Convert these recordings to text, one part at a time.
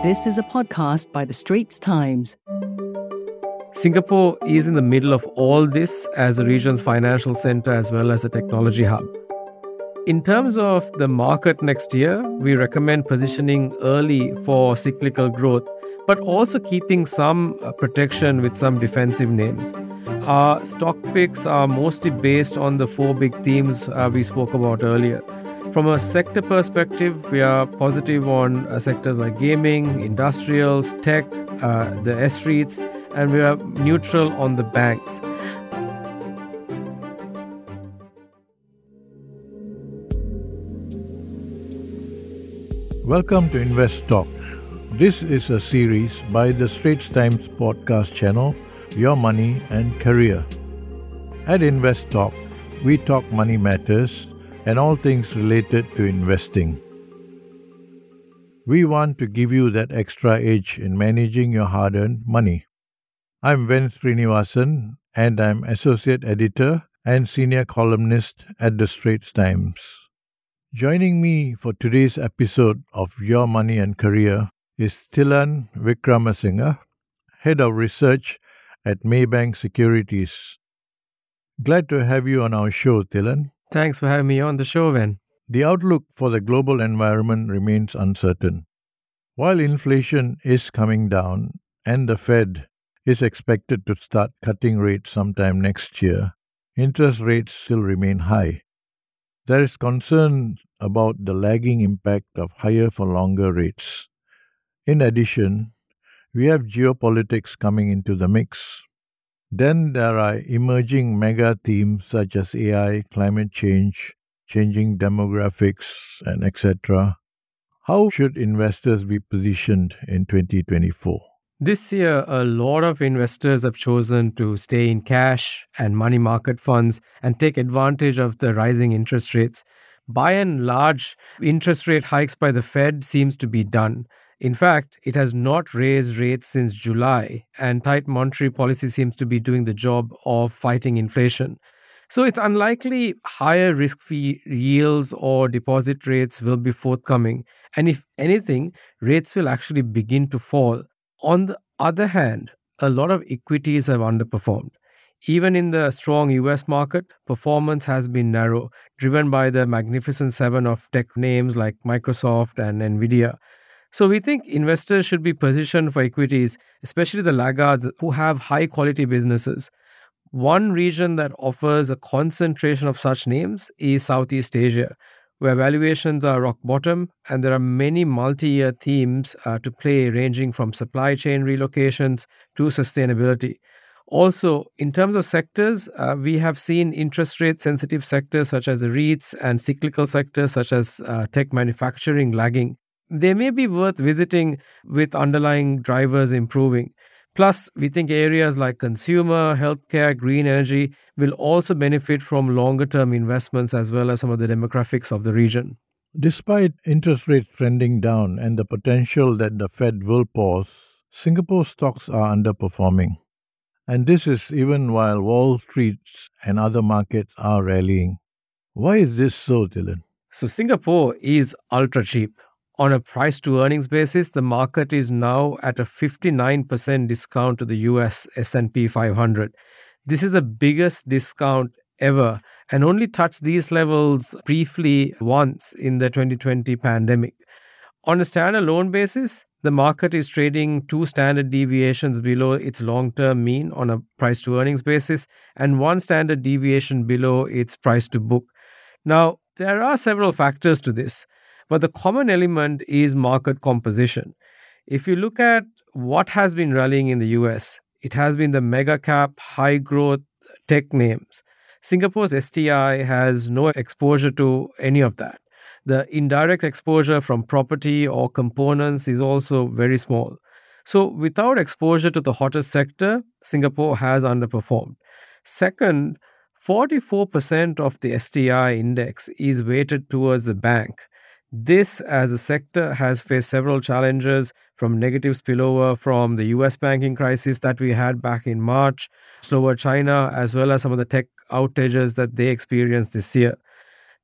This is a podcast by The Straits Times. Singapore is in the middle of all this as the region's financial center as well as a technology hub. In terms of the market next year, we recommend positioning early for cyclical growth, but also keeping some uh, protection with some defensive names. Our stock picks are mostly based on the four big themes uh, we spoke about earlier. From a sector perspective, we are positive on uh, sectors like gaming, industrials, tech, uh, the S REITs, and we are neutral on the banks. Welcome to Invest Talk. This is a series by the Straits Times podcast channel, Your Money and Career. At Invest Talk, we talk money matters and all things related to investing. We want to give you that extra edge in managing your hard earned money. I'm Ven Sreenivasan, and I'm Associate Editor and Senior Columnist at the Straits Times. Joining me for today's episode of Your Money and Career is Thilan Wickramasinghe, Head of Research at Maybank Securities. Glad to have you on our show, Thilan. Thanks for having me on the show, Ven. The outlook for the global environment remains uncertain. While inflation is coming down and the Fed is expected to start cutting rates sometime next year, interest rates still remain high. There is concern about the lagging impact of higher for longer rates. In addition, we have geopolitics coming into the mix. Then there are emerging mega themes such as AI, climate change, changing demographics, and etc. How should investors be positioned in 2024? This year, a lot of investors have chosen to stay in cash and money market funds and take advantage of the rising interest rates. By and large, interest rate hikes by the Fed seems to be done. In fact, it has not raised rates since July, and tight monetary policy seems to be doing the job of fighting inflation. So it's unlikely higher risk free yields or deposit rates will be forthcoming. And if anything, rates will actually begin to fall on the other hand, a lot of equities have underperformed. Even in the strong US market, performance has been narrow, driven by the magnificent seven of tech names like Microsoft and Nvidia. So we think investors should be positioned for equities, especially the laggards who have high quality businesses. One region that offers a concentration of such names is Southeast Asia, where valuations are rock bottom and there are many multi year themes uh, to play, ranging from supply chain relocations to sustainability. Also, in terms of sectors, uh, we have seen interest rate sensitive sectors such as the REITs and cyclical sectors such as uh, tech manufacturing lagging. They may be worth visiting with underlying drivers improving. Plus, we think areas like consumer, healthcare, green energy will also benefit from longer term investments as well as some of the demographics of the region. Despite interest rates trending down and the potential that the Fed will pause, Singapore stocks are underperforming. And this is even while Wall Street and other markets are rallying. Why is this so, Thilan? So, Singapore is ultra cheap. On a price to earnings basis, the market is now at a 59% discount to the US S&P 500. This is the biggest discount ever and only touched these levels briefly once in the 2020 pandemic. On a standalone basis, the market is trading two standard deviations below its long term mean on a price to earnings basis and one standard deviation below its price to book. Now, there are several factors to this. But the common element is market composition. If you look at what has been rallying in the US, it has been the mega cap, high growth tech names. Singapore's STI has no exposure to any of that. The indirect exposure from property or components is also very small. So, without exposure to the hottest sector, Singapore has underperformed. Second, 44% of the STI index is weighted towards the bank. This, as a sector, has faced several challenges from negative spillover from the US banking crisis that we had back in March, slower China, as well as some of the tech outages that they experienced this year.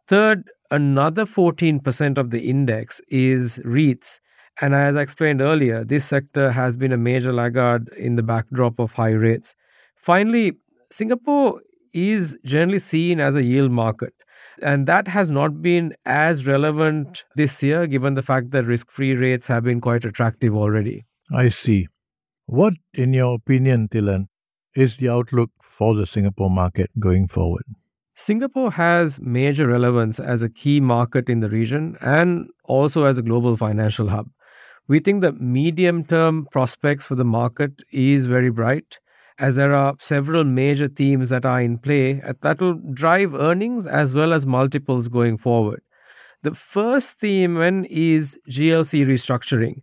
Third, another 14% of the index is REITs. And as I explained earlier, this sector has been a major laggard in the backdrop of high rates. Finally, Singapore is generally seen as a yield market. And that has not been as relevant this year, given the fact that risk free rates have been quite attractive already. I see. What, in your opinion, Thilan, is the outlook for the Singapore market going forward? Singapore has major relevance as a key market in the region and also as a global financial hub. We think the medium term prospects for the market is very bright as there are several major themes that are in play uh, that will drive earnings as well as multiples going forward. The first theme then is GLC restructuring.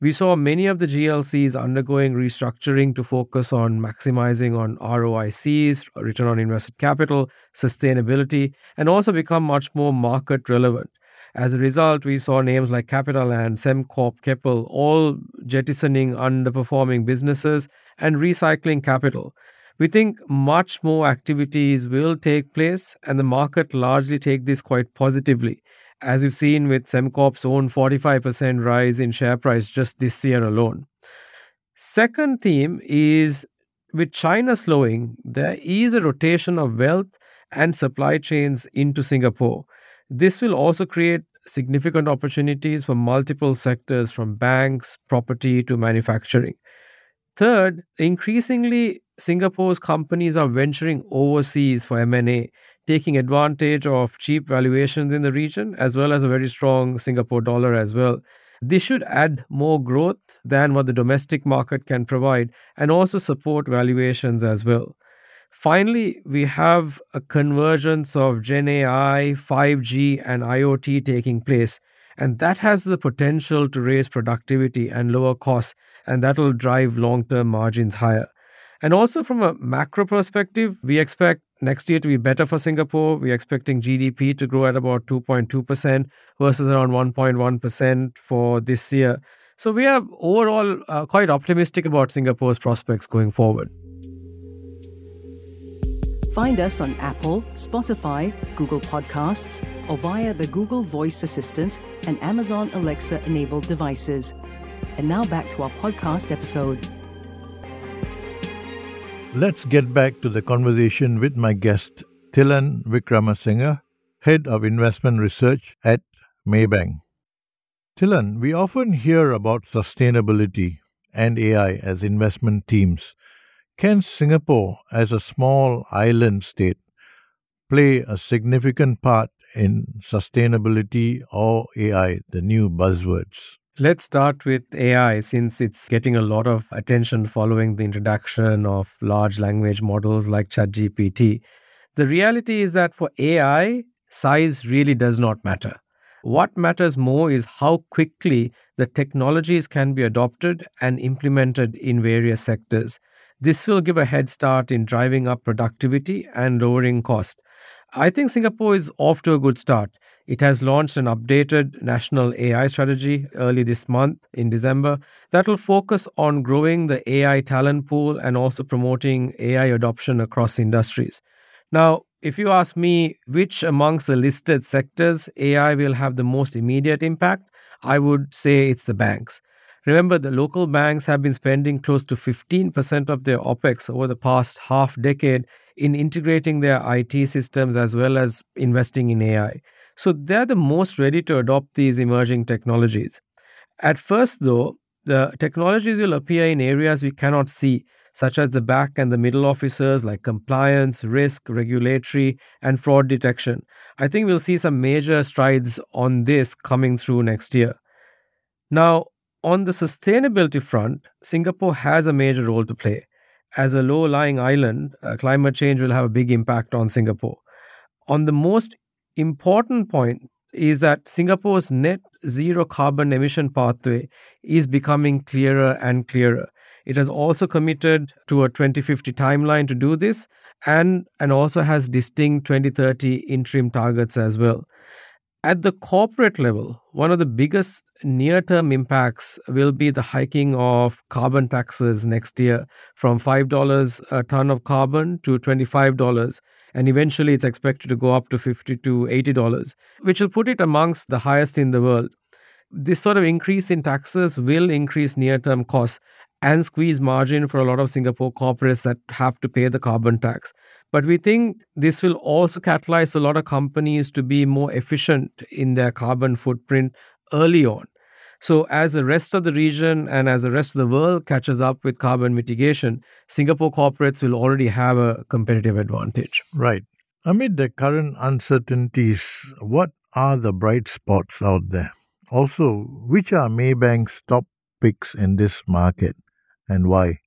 We saw many of the GLCs undergoing restructuring to focus on maximizing on ROICs, return on invested capital, sustainability, and also become much more market relevant. As a result, we saw names like Capital and Sembcorp, Keppel all jettisoning underperforming businesses and recycling capital. We think much more activities will take place, and the market largely take this quite positively, as we've seen with Sembcorp's own 45% rise in share price just this year alone. Second theme is with China slowing, there is a rotation of wealth and supply chains into Singapore. This will also create significant opportunities for multiple sectors from banks, property to manufacturing. Third, increasingly Singapore's companies are venturing overseas for M&A, taking advantage of cheap valuations in the region as well as a very strong Singapore dollar as well. This should add more growth than what the domestic market can provide and also support valuations as well. Finally, we have a convergence of Gen AI, 5G, and IoT taking place. And that has the potential to raise productivity and lower costs, and that will drive long term margins higher. And also, from a macro perspective, we expect next year to be better for Singapore. We're expecting GDP to grow at about 2.2% versus around 1.1% for this year. So, we are overall uh, quite optimistic about Singapore's prospects going forward. Find us on Apple, Spotify, Google Podcasts, or via the Google Voice Assistant and Amazon Alexa enabled devices. And now back to our podcast episode. Let's get back to the conversation with my guest, Thilan Wickramasinghe, Head of Investment Research at Maybank. Thilan, we often hear about sustainability and AI as investment themes can Singapore, as a small island state, play a significant part in sustainability or AI, the new buzzwords? Let's start with AI since it's getting a lot of attention following the introduction of large language models like ChatGPT. The reality is that for AI, size really does not matter. What matters more is how quickly the technologies can be adopted and implemented in various sectors. This will give a head start in driving up productivity and lowering cost. I think Singapore is off to a good start. It has launched an updated national AI strategy early this month in December that will focus on growing the AI talent pool and also promoting AI adoption across industries. Now, if you ask me which amongst the listed sectors AI will have the most immediate impact, I would say it's the banks. Remember, the local banks have been spending close to 15% of their OPEX over the past half decade in integrating their IT systems as well as investing in AI. So they're the most ready to adopt these emerging technologies. At first, though, the technologies will appear in areas we cannot see, such as the back and the middle officers like compliance, risk, regulatory, and fraud detection. I think we'll see some major strides on this coming through next year. Now, on the sustainability front, Singapore has a major role to play. As a low lying island, uh, climate change will have a big impact on Singapore. On the most important point is that Singapore's net zero carbon emission pathway is becoming clearer and clearer. It has also committed to a 2050 timeline to do this and, and also has distinct 2030 interim targets as well. At the corporate level, one of the biggest near term impacts will be the hiking of carbon taxes next year from $5 a ton of carbon to $25. And eventually, it's expected to go up to 50 to $80, which will put it amongst the highest in the world. this sort of increase in taxes will increase near term costs and squeeze margin for a lot of Singapore corporates that have to pay the carbon tax. But we think this will also catalyze a lot of companies to be more efficient in their carbon footprint early on. So, as the rest of the region and as the rest of the world catches up with carbon mitigation, Singapore corporates will already have a competitive advantage. Right. Amid the current uncertainties, what are the bright spots out there? Also, which are Maybank's top picks in this market and why?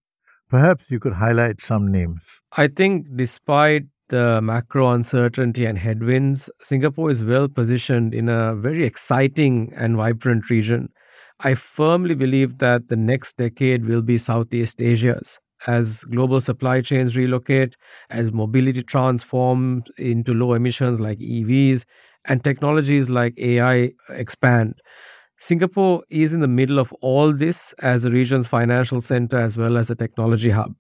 Perhaps you could highlight some names. I think, despite the macro uncertainty and headwinds, Singapore is well positioned in a very exciting and vibrant region. I firmly believe that the next decade will be Southeast Asia's. As global supply chains relocate, as mobility transforms into low emissions like EVs, and technologies like AI expand. Singapore is in the middle of all this as the region's financial center as well as a technology hub.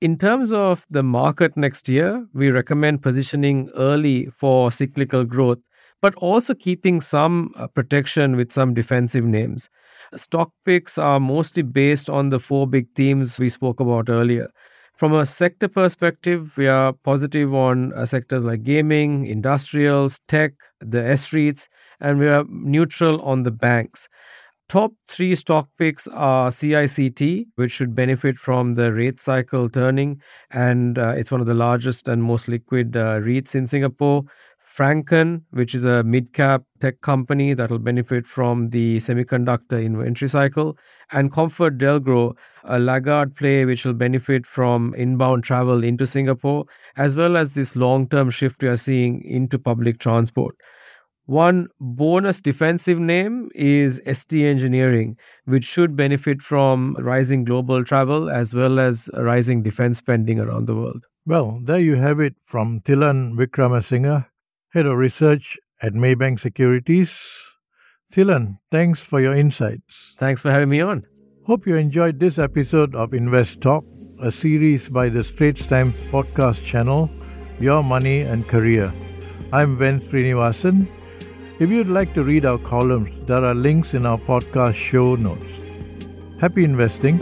In terms of the market next year, we recommend positioning early for cyclical growth but also keeping some uh, protection with some defensive names. Stock picks are mostly based on the four big themes we spoke about earlier. From a sector perspective, we are positive on uh, sectors like gaming, industrials, tech, the S REITs, and we are neutral on the banks. Top three stock picks are CICT, which should benefit from the rate cycle turning, and uh, it's one of the largest and most liquid uh, REITs in Singapore. Frencken, which is a mid cap tech company that will benefit from the semiconductor inventory cycle, and ComfortDelGro, a laggard play which will benefit from inbound travel into Singapore, as well as this long term shift we are seeing into public transport. One bonus defensive name is ST Engineering, which should benefit from rising global travel as well as rising defense spending around the world. Well, there you have it from Thilan Wickramasinghe, Head of Research at Maybank Securities. Thilan, thanks for your insights. Thanks for having me on. Hope you enjoyed this episode of Invest Talk, a series by the Straits Times podcast channel, Your Money and Career. I'm Ven Sreenivasan. If you'd like to read our columns, there are links in our podcast show notes. Happy investing.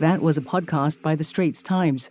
That was a podcast by the Straits Times.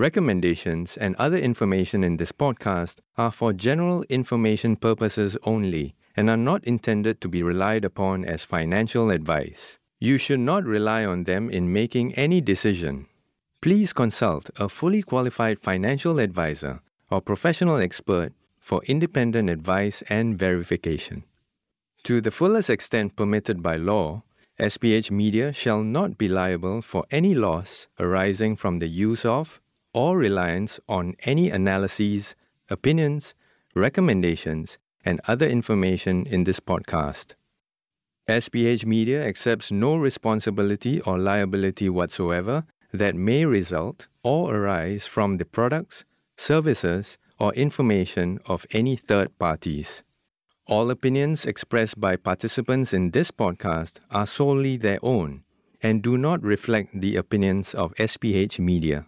recommendations, and other information in this podcast are for general information purposes only and are not intended to be relied upon as financial advice. You should not rely on them in making any decision. Please consult a fully qualified financial advisor or professional expert for independent advice and verification. To the fullest extent permitted by law, SPH Media shall not be liable for any loss arising from the use of or reliance on any analyses, opinions, recommendations, and other information in this podcast. SPH Media accepts no responsibility or liability whatsoever that may result or arise from the products, services, or information of any third parties. All opinions expressed by participants in this podcast are solely their own and do not reflect the opinions of SPH Media.